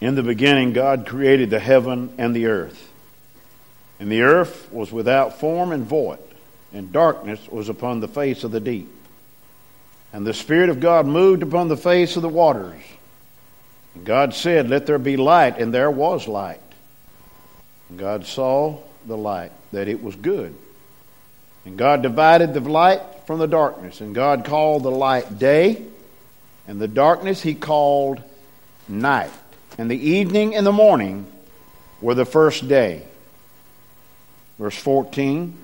In the beginning, God created the heaven and the earth. And the earth was without form and void, and darkness was upon the face of the deep. And the Spirit of God moved upon the face of the waters. And God said, Let there be light, and there was light. And God saw the light, that it was good. And God divided the light from the darkness. And God called the light day, and the darkness he called night. And the evening and the morning were the first day. Verse 14.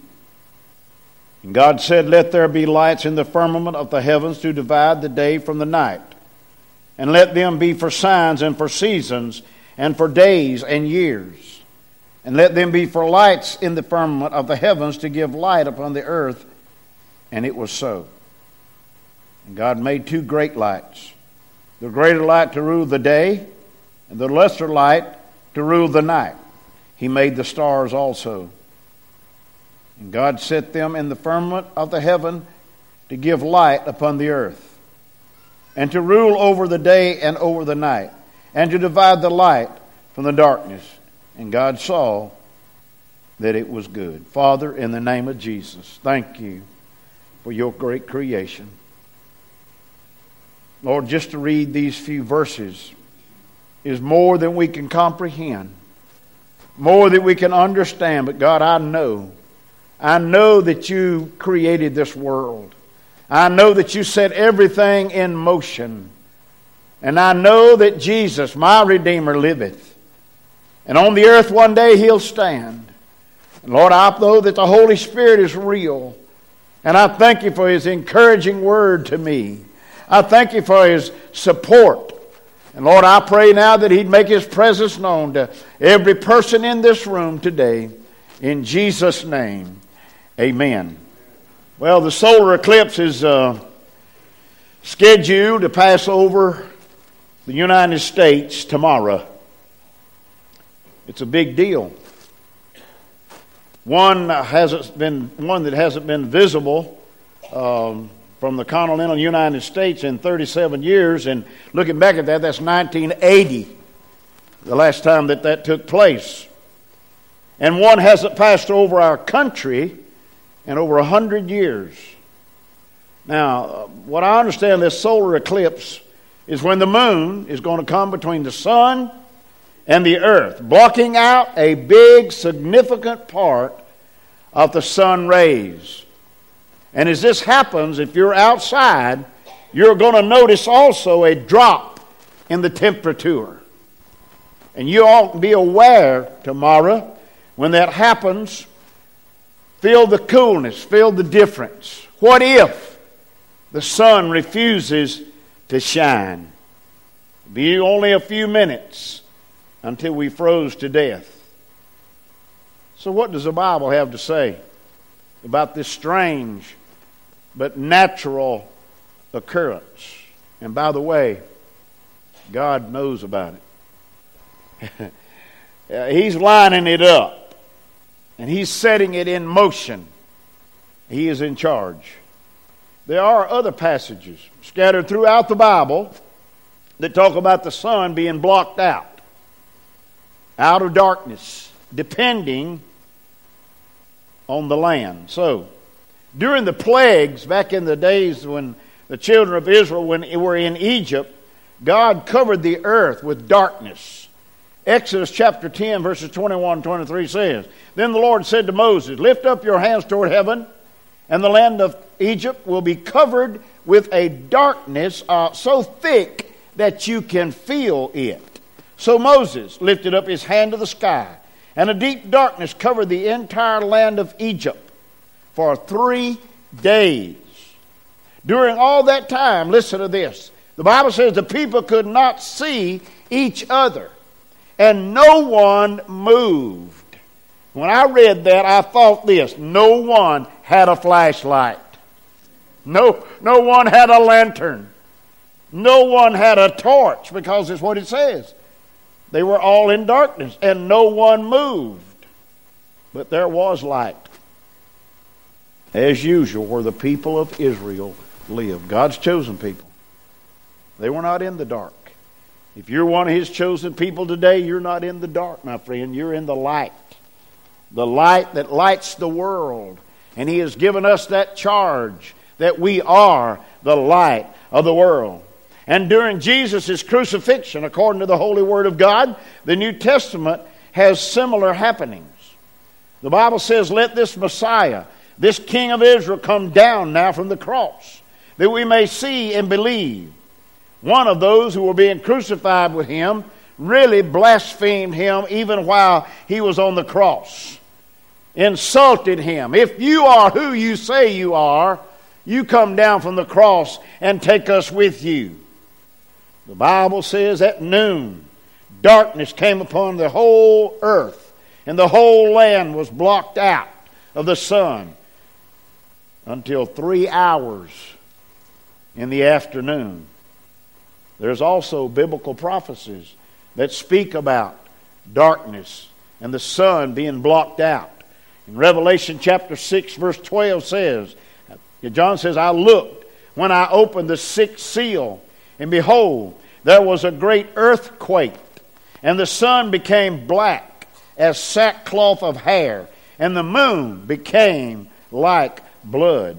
And God said, Let there be lights in the firmament of the heavens to divide the day from the night, and let them be for signs and for seasons, and for days and years. And let them be for lights in the firmament of the heavens to give light upon the earth. And it was so. And God made two great lights the greater light to rule the day, and the lesser light to rule the night. He made the stars also. And God set them in the firmament of the heaven to give light upon the earth, and to rule over the day and over the night, and to divide the light from the darkness. And God saw that it was good. Father, in the name of Jesus, thank you for your great creation. Lord, just to read these few verses is more than we can comprehend, more than we can understand. But God, I know, I know that you created this world. I know that you set everything in motion. And I know that Jesus, my Redeemer, liveth. And on the earth one day he'll stand. And Lord, I know that the Holy Spirit is real. And I thank you for his encouraging word to me. I thank you for his support. And Lord, I pray now that he'd make his presence known to every person in this room today. In Jesus' name, amen. Well, the solar eclipse is uh, scheduled to pass over the United States tomorrow. It's a big deal. One hasn't been one that hasn't been visible um, from the continental United States in 37 years. And looking back at that, that's 1980, the last time that that took place. And one hasn't passed over our country in over 100 years. Now, what I understand this solar eclipse is when the moon is going to come between the sun and the earth, blocking out a big, significant part of the sun rays. And as this happens, if you're outside, you're going to notice also a drop in the temperature. And you ought to be aware tomorrow when that happens. Feel the coolness, feel the difference. What if the sun refuses to shine? Be only a few minutes until we froze to death. So, what does the Bible have to say about this strange but natural occurrence? And by the way, God knows about it. Uh, he's lining it up and He's setting it in motion. He is in charge. There are other passages scattered throughout the Bible that talk about the sun being blocked out out of darkness, depending on the land. So, during the plagues, back in the days when the children of Israel when were in Egypt, God covered the earth with darkness. Exodus chapter 10, verses 21 and 23 says, Then the Lord said to Moses, Lift up your hands toward heaven, and the land of Egypt will be covered with a darkness uh, so thick that you can feel it. So Moses lifted up his hand to the sky, and a deep darkness covered the entire land of Egypt for three days. During all that time, listen to this. The Bible says the people could not see each other, and no one moved. When I read that, I thought this no one had a flashlight, no, no one had a lantern, no one had a torch, because it's what it says. They were all in darkness, and no one moved. But there was light. As usual, where the people of Israel live. God's chosen people. They were not in the dark. If you're one of his chosen people today, you're not in the dark, my friend. You're in the light. The light that lights the world. And he has given us that charge that we are the light of the world. And during Jesus' crucifixion, according to the Holy Word of God, the New Testament has similar happenings. The Bible says, Let this Messiah, this King of Israel, come down now from the cross, that we may see and believe. One of those who were being crucified with him really blasphemed him even while he was on the cross, insulted him. If you are who you say you are, you come down from the cross and take us with you. The Bible says at noon, darkness came upon the whole earth, and the whole land was blocked out of the sun until three hours in the afternoon. There's also biblical prophecies that speak about darkness and the sun being blocked out. In Revelation chapter 6, verse 12 says, John says, I looked when I opened the sixth seal, and behold, there was a great earthquake, and the sun became black as sackcloth of hair, and the moon became like blood.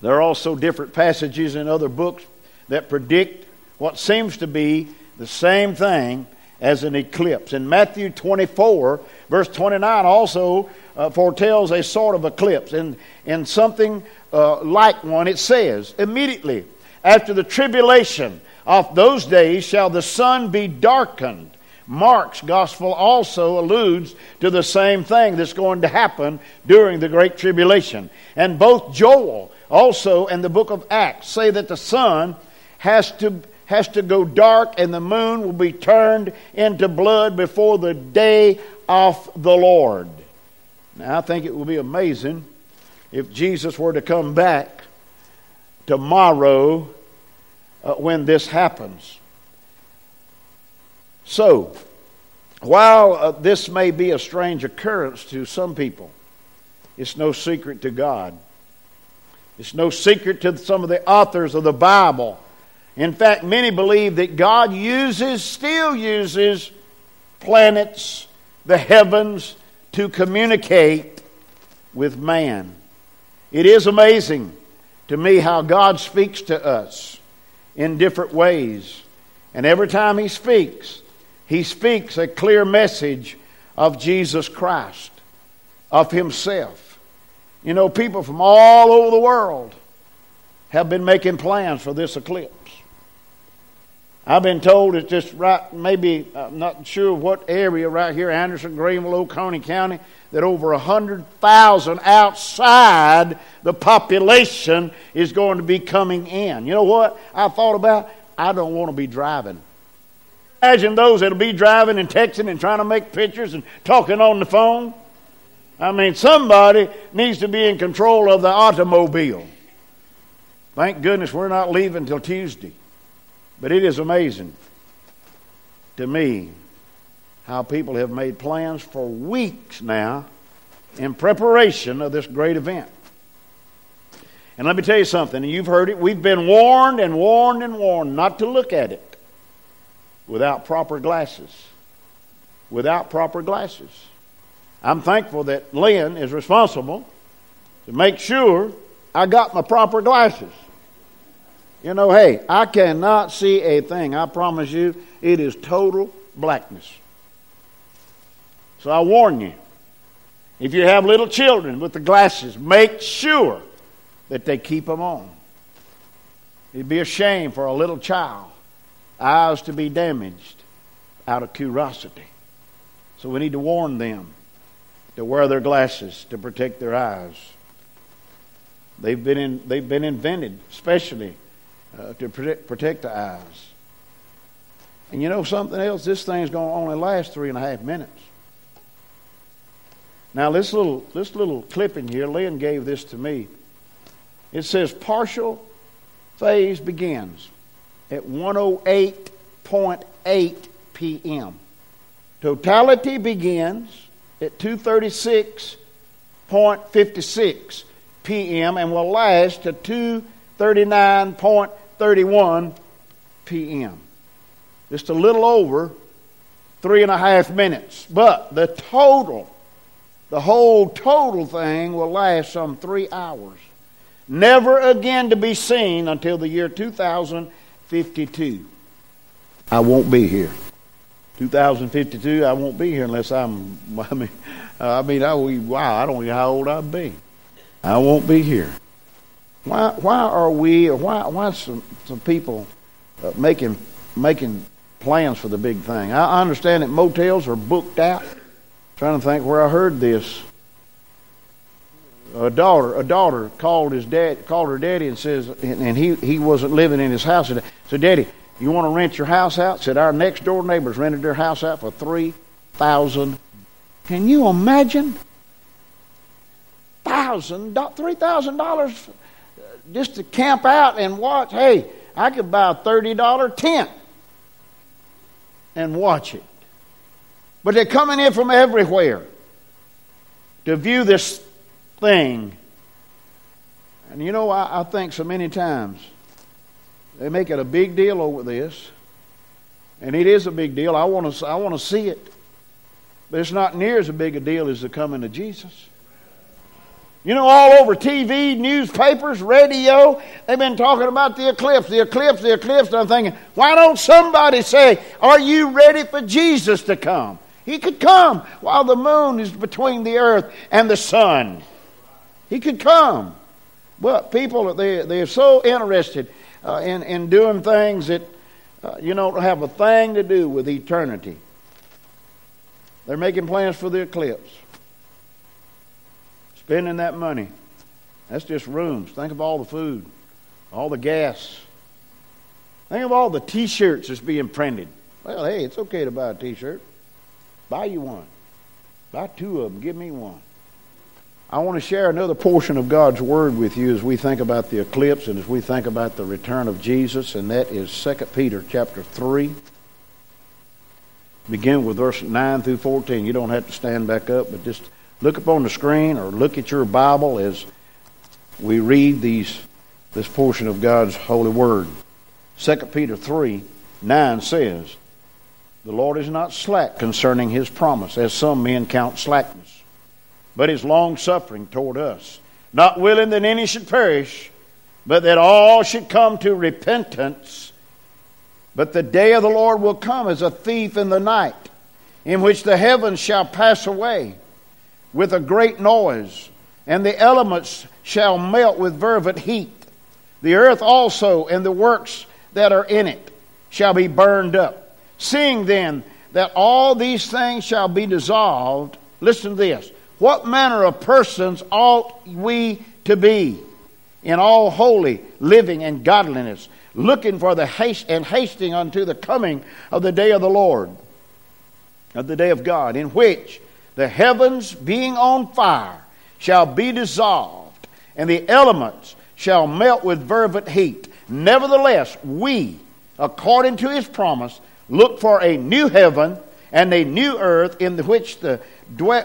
There are also different passages in other books that predict what seems to be the same thing as an eclipse. In Matthew 24, verse 29, also uh, foretells a sort of eclipse. In, in something uh, like one, it says, Immediately after the tribulation of those days shall the sun be darkened. Mark's gospel also alludes to the same thing that's going to happen during the Great Tribulation. And both Joel also and the book of Acts say that the sun has to, has to go dark and the moon will be turned into blood before the day of the Lord. Now, I think it will be amazing if Jesus were to come back tomorrow uh, when this happens. So, while uh, this may be a strange occurrence to some people, it's no secret to God. It's no secret to some of the authors of the Bible in fact, many believe that God uses, still uses, planets, the heavens, to communicate with man. It is amazing to me how God speaks to us in different ways. And every time He speaks, He speaks a clear message of Jesus Christ, of Himself. You know, people from all over the world have been making plans for this eclipse. I've been told it's just right, maybe, I'm not sure what area right here, Anderson, Greenville, Oconee County, that over 100,000 outside the population is going to be coming in. You know what I thought about? I don't want to be driving. Imagine those that'll be driving and texting and trying to make pictures and talking on the phone. I mean, somebody needs to be in control of the automobile. Thank goodness we're not leaving till Tuesday. But it is amazing to me how people have made plans for weeks now in preparation of this great event. And let me tell you something, and you've heard it. We've been warned and warned and warned not to look at it without proper glasses. Without proper glasses. I'm thankful that Lynn is responsible to make sure I got my proper glasses. You know, hey, I cannot see a thing. I promise you, it is total blackness. So I warn you if you have little children with the glasses, make sure that they keep them on. It'd be a shame for a little child, eyes to be damaged out of curiosity. So we need to warn them to wear their glasses to protect their eyes. They've been, in, they've been invented, especially uh, to protect, protect the eyes. And you know something else? This thing's going to only last three and a half minutes. Now, this little, this little clipping here, Lynn gave this to me. It says partial phase begins at 108.8 p.m. Totality begins at 236.56 p.m. and will last to 239.31 p.m. just a little over three and a half minutes. But the total, the whole total thing will last some three hours. Never again to be seen until the year 2052. I won't be here. 2052, I won't be here unless I'm, I mean, I mean, I, wow, I don't know how old I'd be. I won't be here. Why, why are we, or why, why some, some people uh, making, making plans for the big thing? I understand that motels are booked out. I'm trying to think where I heard this. A daughter, a daughter called his dad, called her daddy, and says, and, and he he wasn't living in his house. Today. So, Daddy, you want to rent your house out? Said our next door neighbors rented their house out for three thousand. Can you imagine? Thousand, three thousand dollars just to camp out and watch. Hey, I could buy a $30 tent and watch it. But they're coming in from everywhere to view this thing. And you know, I, I think so many times they make it a big deal over this. And it is a big deal. I want to, I want to see it. But it's not near as big a deal as the coming of Jesus. You know, all over TV, newspapers, radio, they've been talking about the eclipse, the eclipse, the eclipse. And I'm thinking, why don't somebody say, Are you ready for Jesus to come? He could come while the moon is between the earth and the sun. He could come. But people, they, they're so interested uh, in, in doing things that, uh, you know, have a thing to do with eternity. They're making plans for the eclipse spending that money. That's just rooms. Think of all the food, all the gas. Think of all the t shirts that's being printed. Well, hey, it's okay to buy a t shirt. Buy you one. Buy two of them. Give me one. I want to share another portion of God's Word with you as we think about the eclipse and as we think about the return of Jesus, and that is 2 Peter chapter 3. Begin with verse 9 through 14. You don't have to stand back up, but just look up on the screen or look at your Bible as we read these, this portion of God's holy word. 2 Peter 3 9 says, The Lord is not slack concerning his promise, as some men count slackness, but is long suffering toward us, not willing that any should perish, but that all should come to repentance. But the day of the Lord will come as a thief in the night, in which the heavens shall pass away with a great noise, and the elements shall melt with fervent heat. The earth also and the works that are in it shall be burned up. Seeing then that all these things shall be dissolved, listen to this. What manner of persons ought we to be in all holy living and godliness, looking for the haste and hasting unto the coming of the day of the Lord, of the day of God, in which the heavens being on fire shall be dissolved, and the elements shall melt with fervent heat. Nevertheless, we, according to his promise, look for a new heaven and a new earth in which the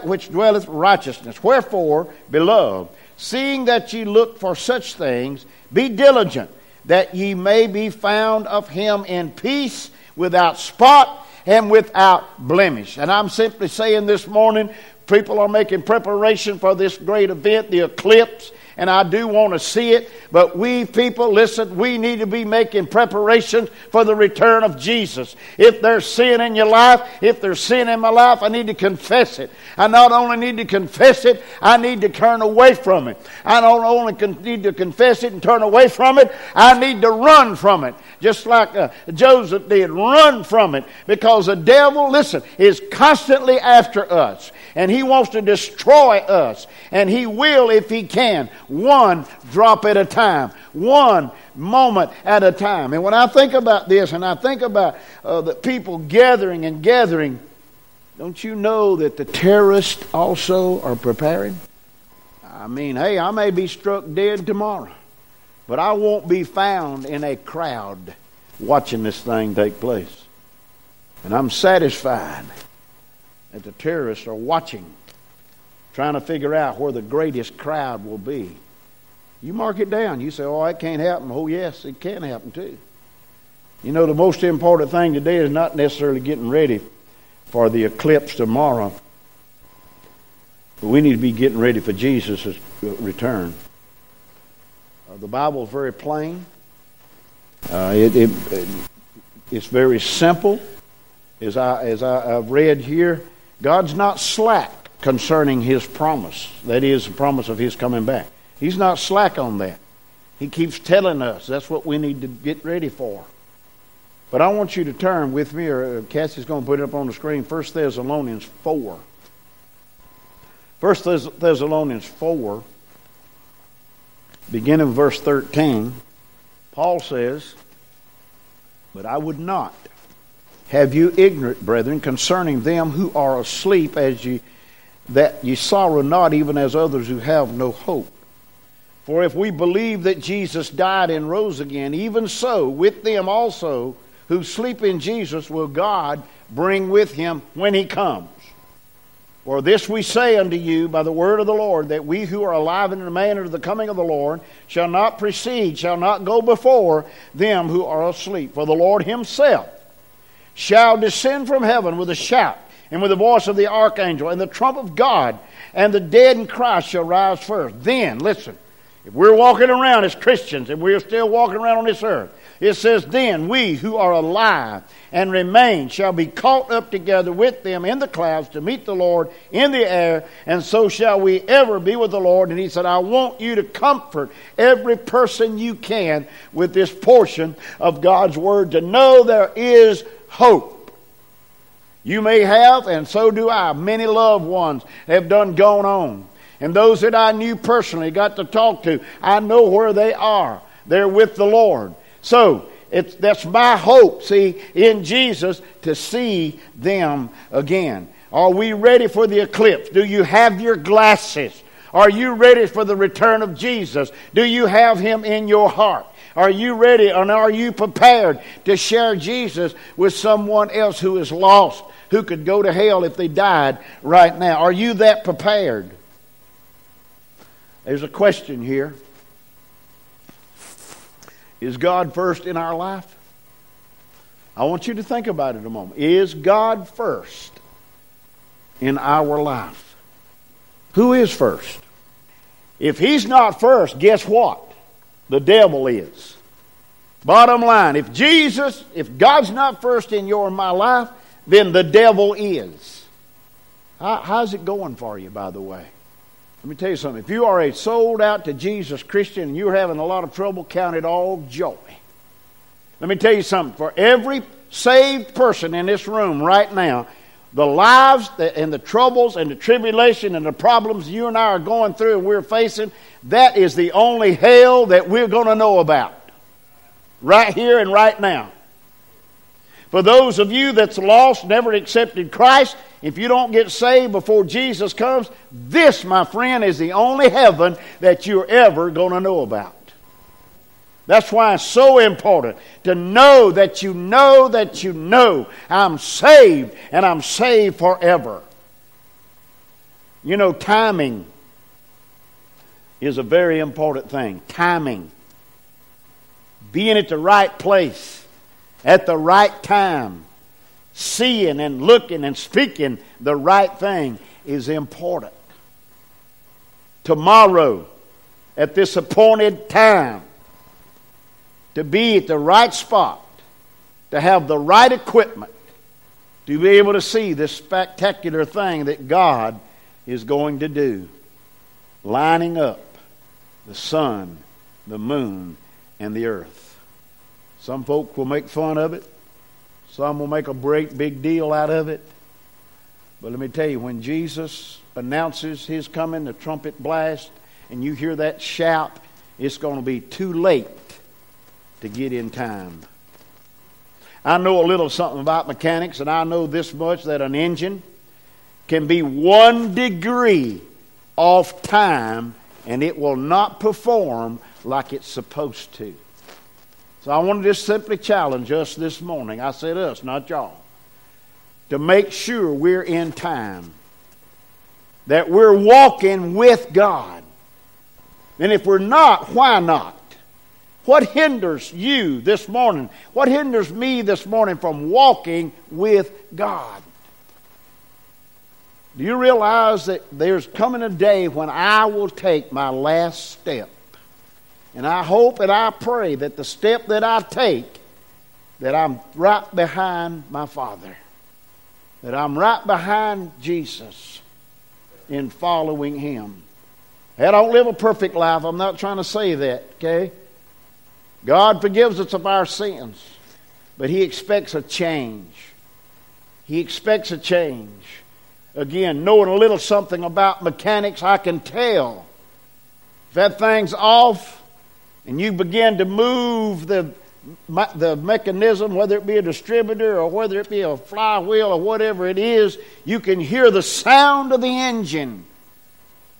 which dwelleth righteousness. Wherefore, beloved, seeing that ye look for such things, be diligent that ye may be found of him in peace, without spot and without blemish. And I'm simply saying this morning, people are making preparation for this great event, the eclipse and I do want to see it. But we people, listen, we need to be making preparations for the return of Jesus. If there's sin in your life, if there's sin in my life, I need to confess it. I not only need to confess it, I need to turn away from it. I don't only need to confess it and turn away from it, I need to run from it. Just like uh, Joseph did, run from it. Because the devil, listen, is constantly after us. And he wants to destroy us. And he will if he can one drop at a time, one moment at a time. And when I think about this and I think about uh, the people gathering and gathering, don't you know that the terrorists also are preparing? I mean, hey, I may be struck dead tomorrow, but I won't be found in a crowd watching this thing take place. And I'm satisfied that the terrorists are watching trying to figure out where the greatest crowd will be. You mark it down. You say, oh, it can't happen. Oh, yes, it can happen too. You know, the most important thing today is not necessarily getting ready for the eclipse tomorrow, but we need to be getting ready for Jesus' return. Uh, the Bible is very plain. Uh, it, it, it, it's very simple. As, I, as I, I've read here, God's not slack concerning His promise. That is, the promise of His coming back. He's not slack on that. He keeps telling us that's what we need to get ready for. But I want you to turn with me, or uh, Cassie's going to put it up on the screen, 1 Thessalonians 4. 1 Thessalonians 4, beginning verse 13, Paul says, But I would not have you ignorant, brethren, concerning them who are asleep, as ye that ye sorrow not, even as others who have no hope. For if we believe that Jesus died and rose again, even so with them also who sleep in Jesus will God bring with him when he comes. For this we say unto you by the word of the Lord, that we who are alive and remain unto the coming of the Lord shall not precede, shall not go before them who are asleep. For the Lord himself shall descend from heaven with a shout, and with the voice of the archangel, and the trump of God, and the dead in Christ shall rise first. Then, listen, if we're walking around as Christians and we're still walking around on this earth, it says, Then we who are alive and remain shall be caught up together with them in the clouds to meet the Lord in the air, and so shall we ever be with the Lord. And he said, I want you to comfort every person you can with this portion of God's word to know there is hope. You may have, and so do I, many loved ones have done gone on. And those that I knew personally, got to talk to, I know where they are. They're with the Lord. So, it's, that's my hope, see, in Jesus to see them again. Are we ready for the eclipse? Do you have your glasses? Are you ready for the return of Jesus? Do you have him in your heart? Are you ready and are you prepared to share Jesus with someone else who is lost, who could go to hell if they died right now? Are you that prepared? There's a question here. Is God first in our life? I want you to think about it a moment. Is God first in our life? Who is first? If He's not first, guess what? The devil is. Bottom line, if Jesus, if God's not first in your my life, then the devil is. How, how's it going for you, by the way? Let me tell you something. If you are a sold out to Jesus Christian and you're having a lot of trouble, count it all joy. Let me tell you something. For every saved person in this room right now, the lives and the troubles and the tribulation and the problems you and I are going through and we're facing, that is the only hell that we're going to know about. Right here and right now. For those of you that's lost, never accepted Christ, if you don't get saved before Jesus comes, this, my friend, is the only heaven that you're ever going to know about. That's why it's so important to know that you know that you know I'm saved and I'm saved forever. You know, timing is a very important thing. Timing. Being at the right place at the right time seeing and looking and speaking the right thing is important. Tomorrow, at this appointed time, to be at the right spot, to have the right equipment, to be able to see this spectacular thing that God is going to do. Lining up the sun, the moon, and the earth. Some folk will make fun of it. Some will make a great big deal out of it. But let me tell you, when Jesus announces his coming, the trumpet blast, and you hear that shout, it's going to be too late to get in time. I know a little something about mechanics, and I know this much that an engine can be one degree off time and it will not perform like it's supposed to. So I want to just simply challenge us this morning. I said us, not y'all. To make sure we're in time. That we're walking with God. And if we're not, why not? What hinders you this morning? What hinders me this morning from walking with God? Do you realize that there's coming a day when I will take my last step? And I hope and I pray that the step that I take, that I'm right behind my Father, that I'm right behind Jesus in following Him. I don't live a perfect life. I'm not trying to say that, okay? God forgives us of our sins, but He expects a change. He expects a change. Again, knowing a little something about mechanics, I can tell if that thing's off and you begin to move the, the mechanism, whether it be a distributor or whether it be a flywheel or whatever it is, you can hear the sound of the engine,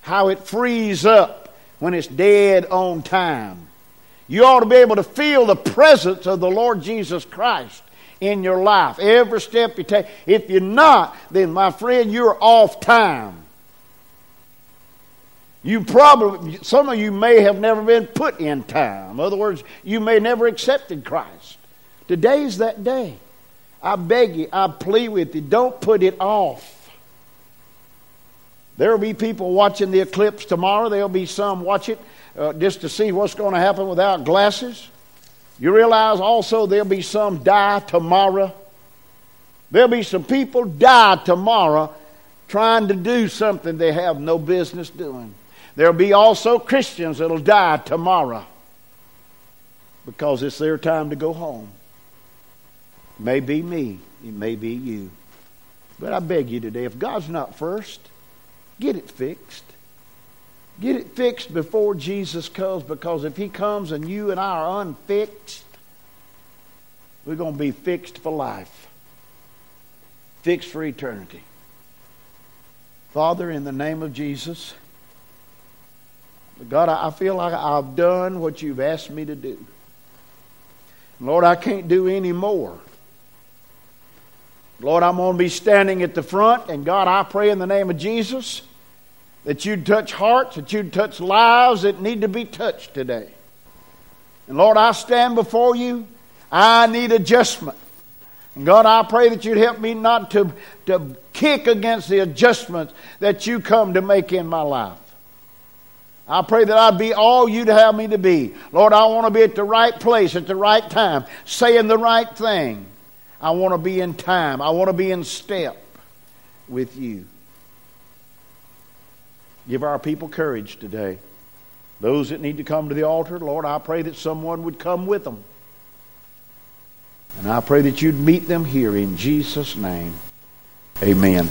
how it frees up when it's dead on time. You ought to be able to feel the presence of the Lord Jesus Christ in your life. Every step you take. If you're not, then my friend, you're off time. You probably, some of you may have never been put in time. In other words, you may never accepted Christ. Today's that day. I beg you, I plead with you, don't put it off. There will be people watching the eclipse tomorrow. There'll be some watch it uh, just to see what's going to happen without glasses. You realize also there'll be some die tomorrow. There'll be some people die tomorrow trying to do something they have no business doing. There'll be also Christians that'll die tomorrow because it's their time to go home. It may be me, it may be you. But I beg you today, if God's not first, get it fixed. Get it fixed before Jesus comes because if he comes and you and I are unfixed, we're going to be fixed for life, fixed for eternity. Father, in the name of Jesus, God, I feel like I've done what you've asked me to do. Lord, I can't do any more. Lord, I'm going to be standing at the front, and God, I pray in the name of Jesus that you'd touch hearts, that you'd touch lives that need to be touched today. And Lord, I stand before you. I need adjustment. And God, I pray that you'd help me not to, to kick against the adjustments that you come to make in my life. I pray that I'd be all you'd have me to be. Lord, I want to be at the right place at the right time, saying the right thing. I want to be in time. I want to be in step with you. Give our people courage today. Those that need to come to the altar, Lord, I pray that someone would come with them. And I pray that you'd meet them here in Jesus' name. Amen.